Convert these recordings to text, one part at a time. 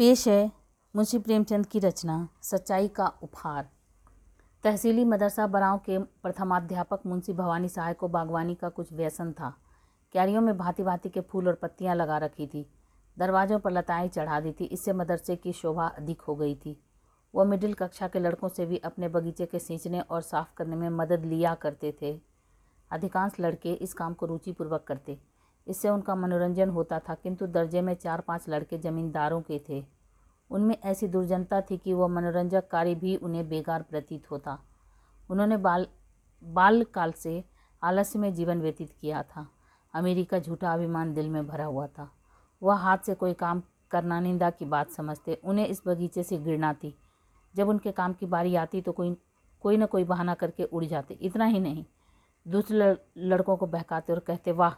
पेश है मुंशी प्रेमचंद की रचना, सच्चाई का उपहार। तहसीली मदरसा, बराव के प्रथमाध्यापक मुंशी भवानी सहाय को बागवानी का कुछ व्यसन था। क्यारियों में भांति भांति के फूल और पत्तियाँ लगा रखी थी। दरवाज़ों पर लताएँ चढ़ा दी थी। इससे मदरसे की शोभा अधिक हो गई थी। वह मिडिल कक्षा के लड़कों से भी अपने बगीचे के सींचने और साफ़ करने में मदद लिया करते थे। अधिकांश लड़के इस काम को रुचिपूर्वक करते। इससे उनका मनोरंजन होता था, किंतु दर्जे में चार पाँच लड़के जमींदारों के थे। उनमें ऐसी दुर्जनता थी कि वह मनोरंजक कार्य भी उन्हें बेकार प्रतीत होता। उन्होंने बाल बाल काल से आलस्य में जीवन व्यतीत किया था। अमेरिका झूठा अभिमान दिल में भरा हुआ था। वह हाथ से कोई काम करना, निंदा की बात समझते, उन्हें इस बगीचे से घृणा थी। जब उनके काम की बारी आती तो कोई कोई ना कोई बहाना करके उड़ जाते। इतना ही नहीं, दूसरे लड़कों को बहकाते और कहते, वाह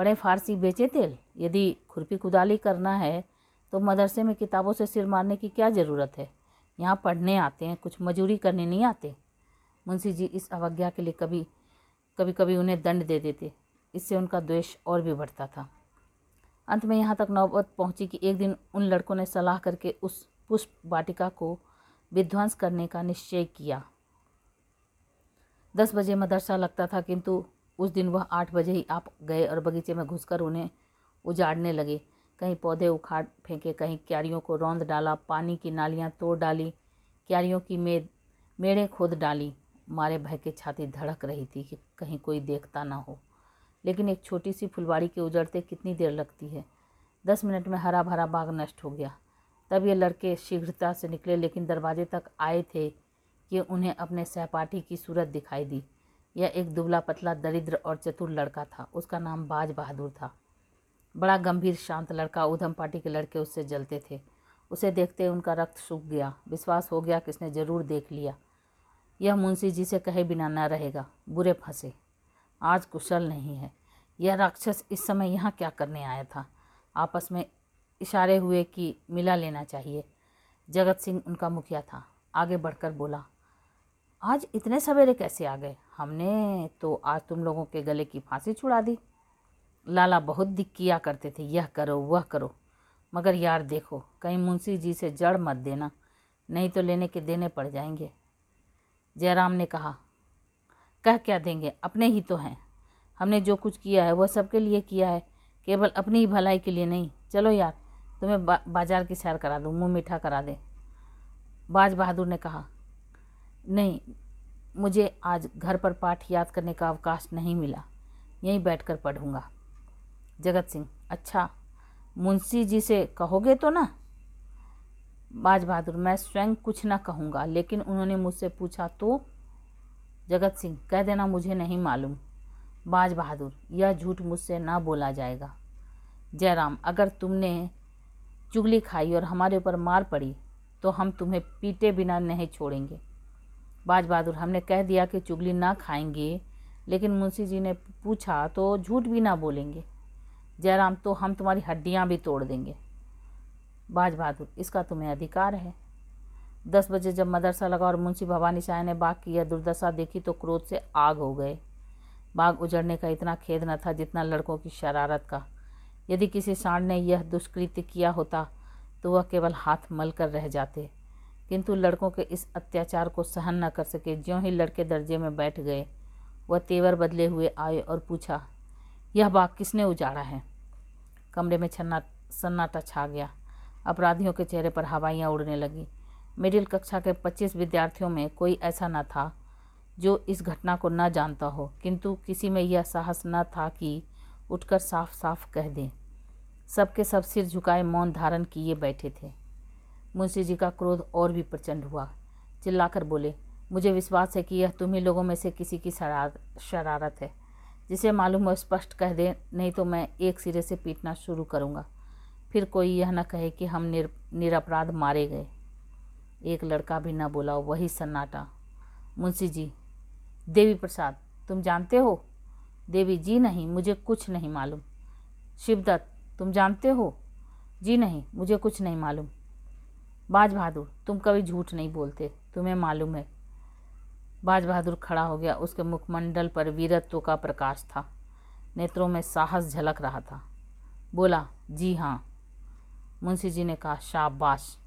पढ़े फारसी बेचे तेल? यदि खुरपी कुदाली करना है तो मदरसे में किताबों से सिर मारने की क्या ज़रूरत है? यहाँ पढ़ने आते हैं, कुछ मजूरी करने नहीं आते। मुंशी जी इस अवज्ञा के लिए कभी कभी कभी उन्हें दंड दे देते। इससे उनका द्वेष और भी बढ़ता था। अंत में यहाँ तक नौबत पहुँची कि एक दिन उन लड़कों ने सलाह करके उस पुष्प वाटिका को विध्वंस करने का निश्चय किया। दस बजे मदरसा लगता था, किंतु उस दिन वह आठ बजे ही आप गए और बगीचे में घुसकर उन्हें उजाड़ने लगे। कहीं पौधे उखाड़ फेंके, कहीं क्यारियों को रौंद डाला, पानी की नालियाँ तोड़ डाली, क्यारियों की मेद मेड़े खोद डाली। मारे भय के छाती धड़क रही थी कि कहीं कोई देखता ना हो। लेकिन एक छोटी सी फुलवाड़ी के उजड़ते कितनी देर लगती है। दस मिनट में हरा भरा बाग नष्ट हो गया। तब ये लड़के शीघ्रता से निकले, लेकिन दरवाजे तक आए थे कि उन्हें अपने सहपाठी की सूरत दिखाई दी। यह एक दुबला पतला, दरिद्र और चतुर लड़का था। उसका नाम बाज बहादुर था। बड़ा गंभीर, शांत लड़का उधम पार्टी के लड़के उससे जलते थे। उसे देखते उनका रक्त सूख गया। विश्वास हो गया कि इसने ज़रूर देख लिया। यह मुंशी जी से कहे बिना न रहेगा। बुरे फंसे। आज कुशल नहीं है। यह राक्षस इस समय यहाँ क्या करने आया था? आपस में इशारे हुए कि मिला लेना चाहिए। जगत सिंह उनका मुखिया था। आगे बढ़कर बोला आज इतने सवेरे कैसे आ गए? हमने तो आज तुम लोगों के गले की फांसी छुड़ा दी। लाला बहुत दिक किया करते थे यह करो वह करो। मगर यार देखो कहीं मुंशी जी से जड़ मत देना नहीं तो लेने के देने पड़ जाएँगे। जयराम ने कहा कह क्या देंगे? अपने ही तो हैं। हमने जो कुछ किया है वह सबके लिए किया है। केवल अपनी ही भलाई के लिए नहीं। चलो यार तुम्हें बा, बाज़ार की सैर करा दूँ मुँह मीठा करा दे। बाज बहादुर ने कहा नहीं, मुझे आज घर पर पाठ याद करने का अवकाश नहीं मिला। यहीं बैठकर पढ़ूँगा। जगत सिंह अच्छा मुंशी जी से कहोगे तो ना? बाज बहादुर, मैं स्वयं कुछ ना कहूँगा, लेकिन उन्होंने मुझसे पूछा तो? जगत सिंह, कह देना मुझे नहीं मालूम। बाज बहादुर, यह झूठ मुझसे ना बोला जाएगा। जयराम, अगर तुमने चुगली खाई और हमारे ऊपर मार पड़ी तो हम तुम्हें पीटे बिना नहीं छोड़ेंगे। बाज बहादुर हमने कह दिया कि चुगली ना खाएँगे, लेकिन मुंशी जी ने पूछा तो झूठ भी ना बोलेंगे। जयराम तो हम तुम्हारी हड्डियाँ भी तोड़ देंगे। बाज बहादुर इसका तुम्हें अधिकार है। दस बजे जब मदरसा लगा और मुंशी भवानी शाह ने बाग की यह दुर्दशा देखी तो क्रोध से आग हो गए। बाग उजड़ने का इतना खेद न था जितना लड़कों की शरारत का। यदि किसी सांड ने यह दुष्कृत्य किया होता तो वह केवल हाथ मल कर रह जाते। किंतु लड़कों के इस अत्याचार को सहन न कर सके। ज्यों ही लड़के दर्जे में बैठ गए, वह तेवर बदले हुए आए और पूछा, यह बाग किसने उजाड़ा है? कमरे में छन्ना, सन्नाटा छा गया। अपराधियों के चेहरे पर हवाइयाँ उड़ने लगी। मिडिल कक्षा के पच्चीस विद्यार्थियों में कोई ऐसा न था जो इस घटना को न जानता हो। किंतु किसी में यह साहस न था कि उठकर साफ़ साफ़ कह दें। सबके सब सिर झुकाए मौन धारण किए बैठे थे। मुंशी जी का क्रोध और भी प्रचंड हुआ। चिल्लाकर बोले, मुझे विश्वास है कि यह तुम्ही लोगों में से किसी की शरारत है। जिसे मालूम हो स्पष्ट कह दे, नहीं तो मैं एक सिरे से पीटना शुरू करूँगा। फिर कोई यह न कहे कि हम निर, निरपराध मारे गए। एक लड़का भी न बोला, वही सन्नाटा। मुंशी जी, देवी प्रसाद, तुम जानते हो? देवी, जी नहीं, मुझे कुछ नहीं मालूम। शिवदत्त, तुम जानते हो? जी नहीं, मुझे कुछ नहीं मालूम। बाज बहादुर, तुम कभी झूठ नहीं बोलते, तुम्हें मालूम है। बाज बहादुर खड़ा हो गया, उसके मुखमंडल पर वीरत्व का प्रकाश था। नेत्रों में साहस झलक रहा था। बोला, जी हाँ। मुंशी जी ने कहा, शाबाश।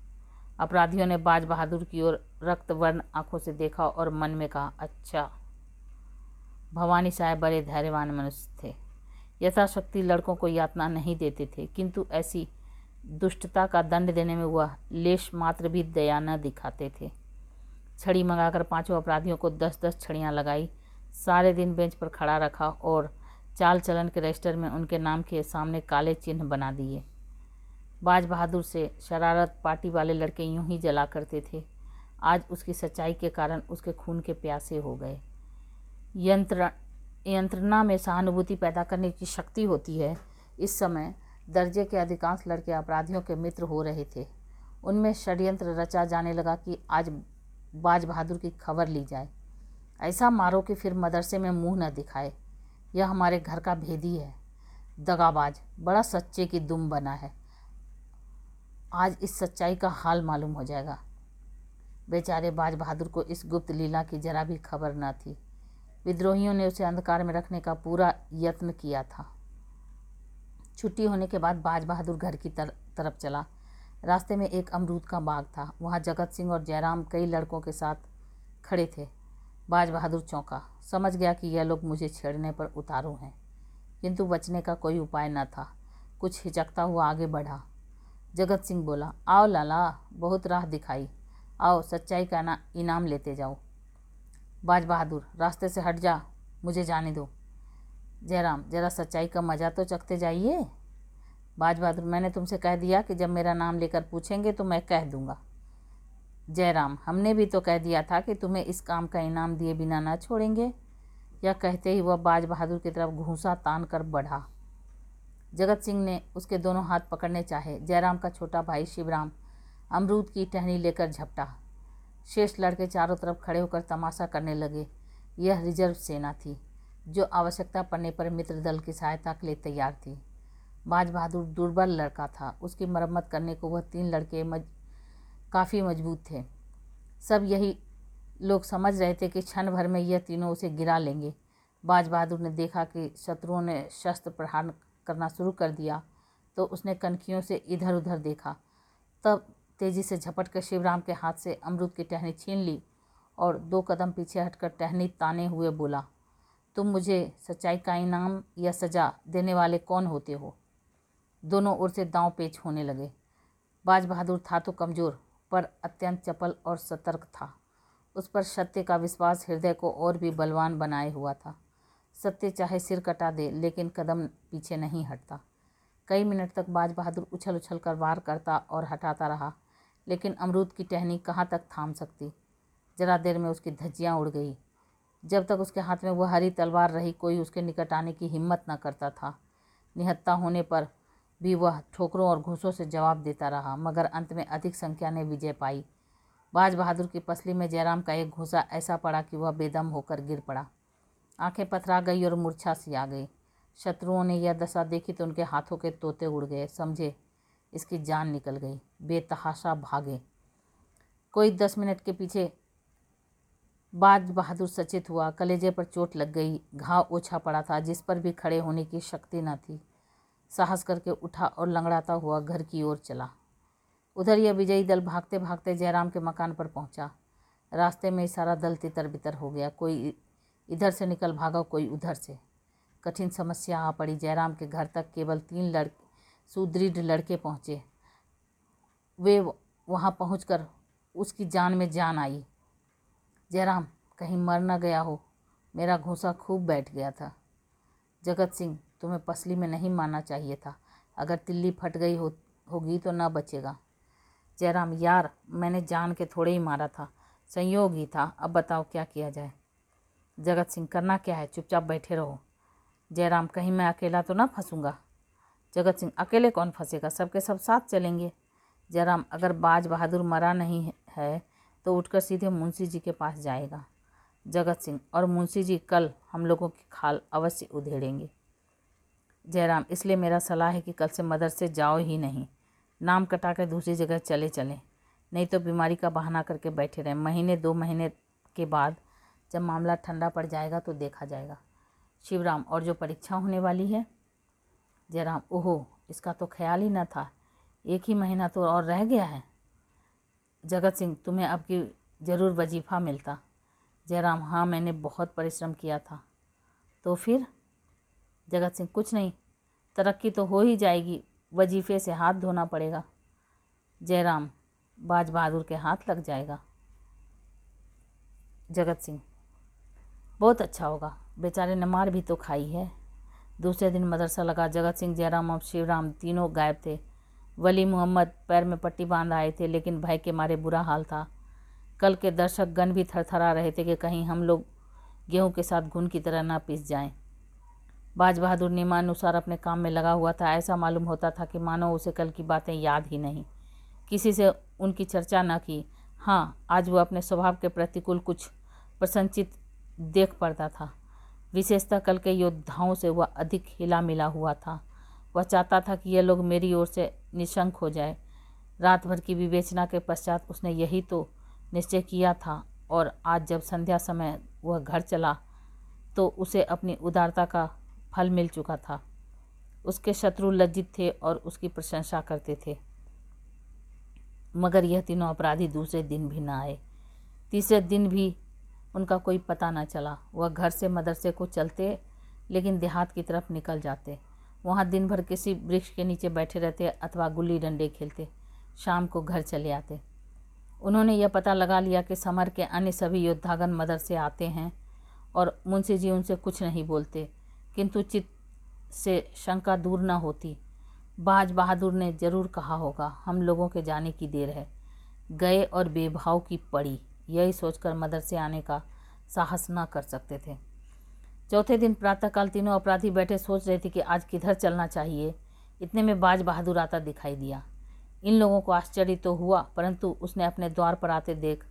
अपराधियों ने बाज बहादुर की ओर रक्त वर्ण आँखों से देखा और मन में कहा अच्छा। भवानी साहब बड़े धैर्यवान मनुष्य थे। यथाशक्ति लड़कों को यातना नहीं देते थे, किंतु ऐसी दुष्टता का दंड देने में वह लेश मात्र भी दया न दिखाते थे। छड़ी मंगाकर पाँचों अपराधियों को दस दस छड़ियाँ लगाई, सारे दिन बेंच पर खड़ा रखा और चाल चलन के रजिस्टर में उनके नाम के सामने काले चिन्ह बना दिए। बाज बहादुर से शरारत पार्टी वाले लड़के यूँ ही जला करते थे। आज उसकी सच्चाई के कारण उसके खून के प्यासे हो गए। यंत्र, यंत्रणा में सहानुभूति पैदा करने की शक्ति होती है। इस समय दर्जे के अधिकांश लड़के अपराधियों के मित्र हो रहे थे। उनमें षड्यंत्र रचा जाने लगा कि आज बाज बहादुर की खबर ली जाए। ऐसा मारो कि फिर मदरसे में मुँह न दिखाए। यह हमारे घर का भेदी है। दगाबाज, बड़ा सच्चे की दुम बना है। आज इस सच्चाई का हाल मालूम हो जाएगा। बेचारे बाज बहादुर को इस गुप्त लीला की जरा भी खबर न थी। विद्रोहियों ने उसे अंधकार में रखने का पूरा यत्न किया था। छुट्टी होने के बाद बाज बहादुर घर की तर, तरफ़ चला। रास्ते में एक अमरूद का बाग था। वहाँ जगत सिंह और जयराम कई लड़कों के साथ खड़े थे। बाज बहादुर चौंका। समझ गया कि यह लोग मुझे छेड़ने पर उतारू हैं किंतु बचने का कोई उपाय न था। कुछ हिचकता हुआ आगे बढ़ा। जगत सिंह बोला आओ लाला बहुत राह दिखाई। आओ सच्चाई का ना इनाम लेते जाओ। बाज बहादुर रास्ते से हट जा मुझे जाने दो। जयराम, जरा सच्चाई का मज़ा तो चखते जाइए। बाज बहादुर, मैंने तुमसे कह दिया कि जब मेरा नाम लेकर पूछेंगे तो मैं कह दूँगा। जयराम, हमने भी तो कह दिया था कि तुम्हें इस काम का इनाम दिए बिना ना छोड़ेंगे। यह कहते ही वह बाज बहादुर की तरफ़ घूसा तान कर बढ़ा। जगत सिंह ने उसके दोनों हाथ पकड़ने चाहे। जयराम का छोटा भाई शिवराम अमरूद की टहनी लेकर झपटा। शेष लड़के चारों तरफ़ खड़े होकर तमाशा करने लगे। यह रिज़र्व सेना थी। जो आवश्यकता पड़ने पर मित्र दल की सहायता के लिए तैयार थी। बाज बहादुर दुर्बल लड़का था। उसकी मरम्मत करने को वह तीन लड़के मज, काफ़ी मज़बूत थे। सब यही लोग समझ रहे थे कि क्षण भर में यह तीनों उसे गिरा लेंगे। बाज बहादुर ने देखा कि शत्रुओं ने शस्त्र प्रहार करना शुरू कर दिया तो उसने कनखियों से इधर उधर देखा। तब तेज़ी से झपट कर शिवराम के हाथ से अमरूद की टहनी छीन ली और दो कदम पीछे हटकर टहनी ताने हुए बोला तुम मुझे सच्चाई का इनाम या सज़ा देने वाले कौन होते हो? दोनों ओर से दांव पेच होने लगे। बाज बहादुर था तो कमज़ोर, पर अत्यंत चपल और सतर्क था। उस पर सत्य का विश्वास हृदय को और भी बलवान बनाए हुआ था। सत्य चाहे सिर कटा दे, लेकिन कदम पीछे नहीं हटता। कई मिनट तक बाज बहादुर उछल उछल कर वार करता और हटाता रहा, लेकिन अमरूद की टहनी कहाँ तक थाम सकती? जरा देर में उसकी धज्जियाँ उड़ गई। जब तक उसके हाथ में वह हरी तलवार रही, कोई उसके निकट आने की हिम्मत न करता था। निहत्ता होने पर भी वह ठोकरों और घूसों से जवाब देता रहा, मगर अंत में अधिक संख्या ने विजय पाई। बाज बहादुर की पसली में जयराम का एक घूसा ऐसा पड़ा कि वह बेदम होकर गिर पड़ा। आँखें पथरा गई और मूर्छा सी आ गई। शत्रुओं ने यह दशा देखी तो उनके हाथों के तोते उड़ गए। समझे, इसकी जान निकल गई। बेतहाशा भागे। कोई दस मिनट के पीछे बाज बहादुर सचेत हुआ। कलेजे पर चोट लग गई। घाव ओछा पड़ा था, जिस पर भी खड़े होने की शक्ति न थी। साहस करके उठा और लंगड़ाता हुआ घर की ओर चला। उधर यह विजयी दल भागते भागते जयराम के मकान पर पहुँचा। रास्ते में सारा दल तितर बितर हो गया। कोई इधर से निकल भागा, कोई उधर से। कठिन समस्या आ पड़ी। जयराम के घर तक केवल तीन लड़, सुदृढ़ लड़के पहुँचे। वे वहाँ पहुँच उसकी जान में जान आई। जयराम, कहीं मर न गया हो। मेरा घूसा खूब बैठ गया था। जगत सिंह, तुम्हें पसली में नहीं मारना चाहिए था। अगर तिल्ली फट गई हो, होगी तो न बचेगा। जयराम, यार, मैंने जान के थोड़े ही मारा था। संयोग ही था। अब बताओ क्या किया जाए। जगत सिंह, करना क्या है? चुपचाप बैठे रहो। जयराम, कहीं मैं अकेला तो ना फंसूँगा? जगत सिंह, अकेले कौन फंसेगा? सबके सब साथ चलेंगे। जयराम, अगर बाज बहादुर मरा नहीं है तो उठकर सीधे मुंशी जी के पास जाएगा। जगत सिंह और मुंशी जी कल हम लोगों की खाल अवश्य उधेड़ेंगे। जयराम, इसलिए मेरा सलाह है कि कल से मदरसे जाओ ही नहीं। नाम कटा कर दूसरी जगह चले चलें। नहीं तो बीमारी का बहाना करके बैठे रहें। महीने, दो महीने के बाद जब मामला ठंडा पड़ जाएगा तो देखा जाएगा। शिवराम, और जो परीक्षा होने वाली है? जयराम, ओहो, इसका तो ख्याल ही न था। एक ही महीना तो और रह गया है। जगत सिंह, तुम्हें अब की ज़रूर वजीफ़ा मिलता। जयराम हाँ मैंने बहुत परिश्रम किया था। तो फिर? जगत सिंह, कुछ नहीं। तरक्की तो हो ही जाएगी। वजीफ़े से हाथ धोना पड़ेगा। जयराम, बाज बहादुर के हाथ लग जाएगा। जगत सिंह, बहुत अच्छा होगा। बेचारे ने मार भी तो खाई है। दूसरे दिन मदरसा लगा जगत सिंह, जयराम और शिवराम तीनों गायब थे। वली मोहम्मद पैर में पट्टी बाँध आए थे, लेकिन भय के मारे बुरा हाल था। कल के दर्शक गण भी थरथरा रहे थे कि कहीं हम लोग गेहूँ के साथ घुन की तरह ना पीस जाएँ। बाज बहादुर नियमानुसार अपने काम में लगा हुआ था। ऐसा मालूम होता था कि मानो उसे कल की बातें याद ही नहीं। किसी से उनकी चर्चा न की। हाँ आज वो अपने स्वभाव के प्रतिकूल कुछ प्रसन्नचित देख पड़ता था। विशेषतः कल के योद्धाओं से वह अधिक हिला मिला हुआ था। वह चाहता था कि यह लोग मेरी ओर से निशंक हो जाए। रात भर की विवेचना के पश्चात उसने यही तो निश्चय किया था और आज जब संध्या समय वह घर चला तो उसे अपनी उदारता का फल मिल चुका था। उसके शत्रु लज्जित थे और उसकी प्रशंसा करते थे। मगर यह तीनों अपराधी दूसरे दिन भी ना आए। तीसरे दिन भी उनका कोई पता न चला। वह घर से मदरसे को चलते, लेकिन देहात की तरफ़ निकल जाते। वहाँ दिन भर किसी वृक्ष के नीचे बैठे रहते अथवा गुल्ली डंडे खेलते, शाम को घर चले आते। उन्होंने यह पता लगा लिया कि समर के अन्य सभी योद्धागण मदरसे आते हैं और मुंशी जी उनसे कुछ नहीं बोलते, किंतु चित्त से शंका दूर न होती। बाज बहादुर ने ज़रूर कहा होगा, हम लोगों के जाने की देर है। गए और बेभाव की पड़ी, यही सोचकर मदरसे आने का साहस न कर सकते थे। चौथे दिन प्रातःकाल तीनों अपराधी बैठे सोच रहे थे कि आज किधर चलना चाहिए। इतने में बाज बहादुर आता दिखाई दिया। इन लोगों को आश्चर्य तो हुआ, परंतु उसने अपने द्वार पर आते देख,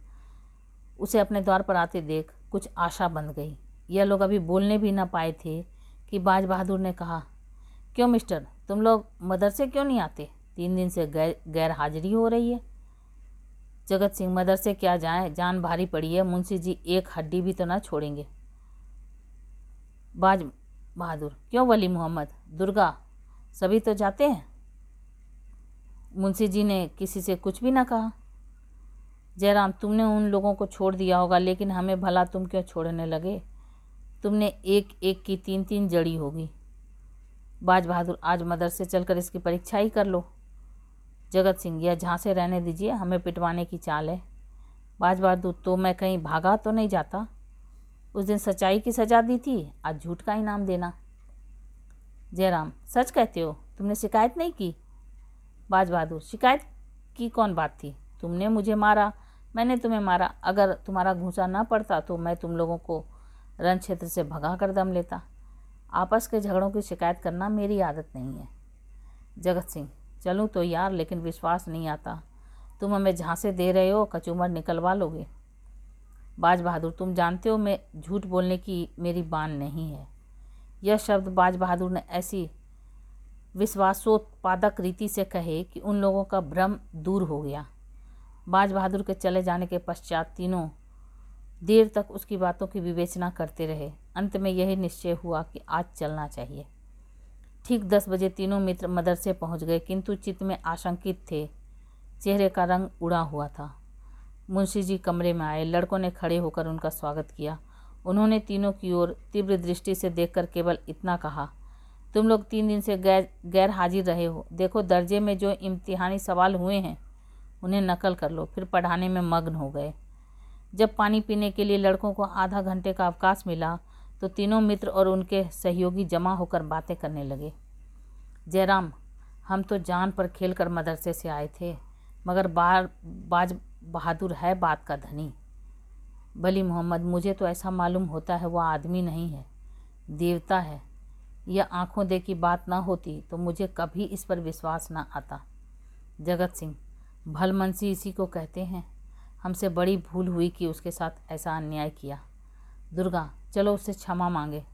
उसे अपने द्वार पर आते देख कुछ आशा बन गई। यह लोग अभी बोलने भी ना पाए थे कि बाज बहादुर ने कहा, क्यों मिस्टर, तुम लोग मदरसे क्यों नहीं आते? तीन दिन से गैर गैर हाजिरी हो रही है। जगत सिंह, मदरसे क्या जाए? जान भारी पड़ी है। मुंशी जी, एक हड्डी भी तो ना छोड़ेंगे। बाज बहादुर। क्यों वली मोहम्मद? दुर्गा, सभी तो जाते हैं? मुंशी जी ने किसी से कुछ भी ना कहा। जयराम, तुमने उन लोगों को छोड़ दिया होगा, लेकिन हमें भला तुम क्यों छोड़ने लगे? तुमने एक एक की तीन तीन जड़ी होगी। बाज बहादुर, आज मदरसे चलकर इसकी परीक्षा ही कर लो। जगत सिंह, यह झांसे रहने दीजिए, हमें पिटवाने की चाल है। बाज बहादुर तो मैं कहीं भागा तो नहीं जाता? उस दिन सच्चाई की सजा दी थी, आज झूठ का इनाम देना। जयराम, सच कहते हो? तुमने शिकायत नहीं की? बाज बहादुर, शिकायत की कौन बात थी? तुमने मुझे मारा, मैंने तुम्हें मारा। अगर तुम्हारा घूसा ना पड़ता तो मैं तुम लोगों को रण क्षेत्र से भगा कर दम लेता। आपस के झगड़ों की शिकायत करना मेरी आदत नहीं है। जगत सिंह, चलूँ तो यार, लेकिन विश्वास नहीं आता। तुम हमें झांसे दे रहे हो, कचूमर निकलवा लोगे। बाज बहादुर तुम जानते हो मैं झूठ बोलने की मेरी बान नहीं है। यह शब्द बाज बहादुर ने ऐसी विश्वासोत्पादक रीति से कहे कि उन लोगों का भ्रम दूर हो गया। बाज बहादुर के चले जाने के पश्चात तीनों देर तक उसकी बातों की विवेचना करते रहे। अंत में यही निश्चय हुआ कि आज चलना चाहिए। ठीक दस बजे तीनों मित्र मदरसे पहुँच गए, किंतु चित्त में आशंकित थे। चेहरे का रंग उड़ा हुआ था। मुंशी जी कमरे में आए। लड़कों ने खड़े होकर उनका स्वागत किया। उन्होंने तीनों की ओर तीव्र दृष्टि से देखकर केवल इतना कहा, तुम लोग तीन दिन से गैर गैर हाजिर रहे हो। देखो, दर्जे में जो इम्तिहानी सवाल हुए हैं, उन्हें नकल कर लो। फिर पढ़ाने में मग्न हो गए। जब पानी पीने के लिए लड़कों को आधा घंटे का अवकाश मिला तो तीनों मित्र और उनके सहयोगी जमा होकर बातें करने लगे। जयराम, हम तो जान पर खेल कर मदरसे से आए थे, मगर बार, बाज बहादुर है बात का धनी। भली मोहम्मद, मुझे तो ऐसा मालूम होता है वह आदमी नहीं है, देवता है। यह आँखों दे की बात ना होती तो मुझे कभी इस पर विश्वास ना आता। जगत सिंह भलमनसी इसी को कहते हैं। हमसे बड़ी भूल हुई कि उसके साथ ऐसा अन्याय किया। दुर्गा, चलो उससे क्षमा मांगे।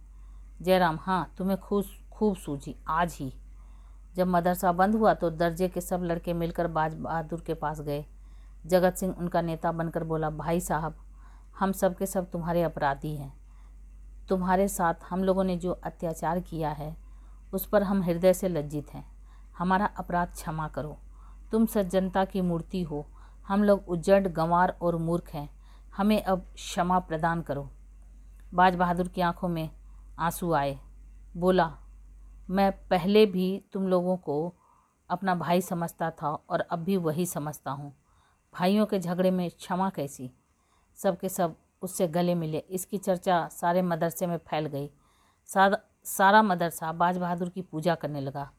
जयराम हाँ तुम्हें खूब खूब सूझी, आज ही। जब मदरसा बंद हुआ तो दर्जे के सब लड़के मिलकर बाज बहादुर के पास गए। जगत सिंह उनका नेता बनकर बोला, भाई साहब, हम सब के सब तुम्हारे अपराधी हैं। तुम्हारे साथ हम लोगों ने जो अत्याचार किया है, उस पर हम हृदय से लज्जित हैं। हमारा अपराध क्षमा करो। तुम सज्जनता की मूर्ति हो। हम लोग उज्जड गंवार और मूर्ख हैं। हमें अब क्षमा प्रदान करो। बाज बहादुर की आँखों में आँसू आए। बोला, मैं पहले भी तुम लोगों को अपना भाई समझता था और अब भी वही समझता हूँ। भाइयों के झगड़े में क्षमा कैसी? सब के सब उससे गले मिले। इसकी चर्चा सारे मदरसे में फैल गई। सारा मदरसा बाज बहादुर की पूजा करने लगा।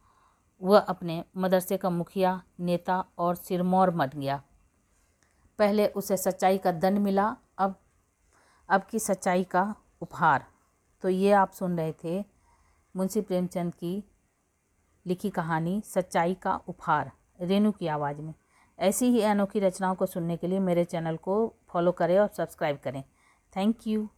वह अपने मदरसे का मुखिया, नेता और सिरमौर बन गया। पहले उसे सच्चाई का दंड मिला, अब अब की सच्चाई का उपहार। तो ये आप सुन रहे थे मुंशी प्रेमचंद की लिखी कहानी, सच्चाई का उपहार। रेणु की आवाज़ में। ऐसी ही अनोखी रचनाओं को सुनने के लिए मेरे चैनल को फॉलो करें और सब्सक्राइब करें। Thank you.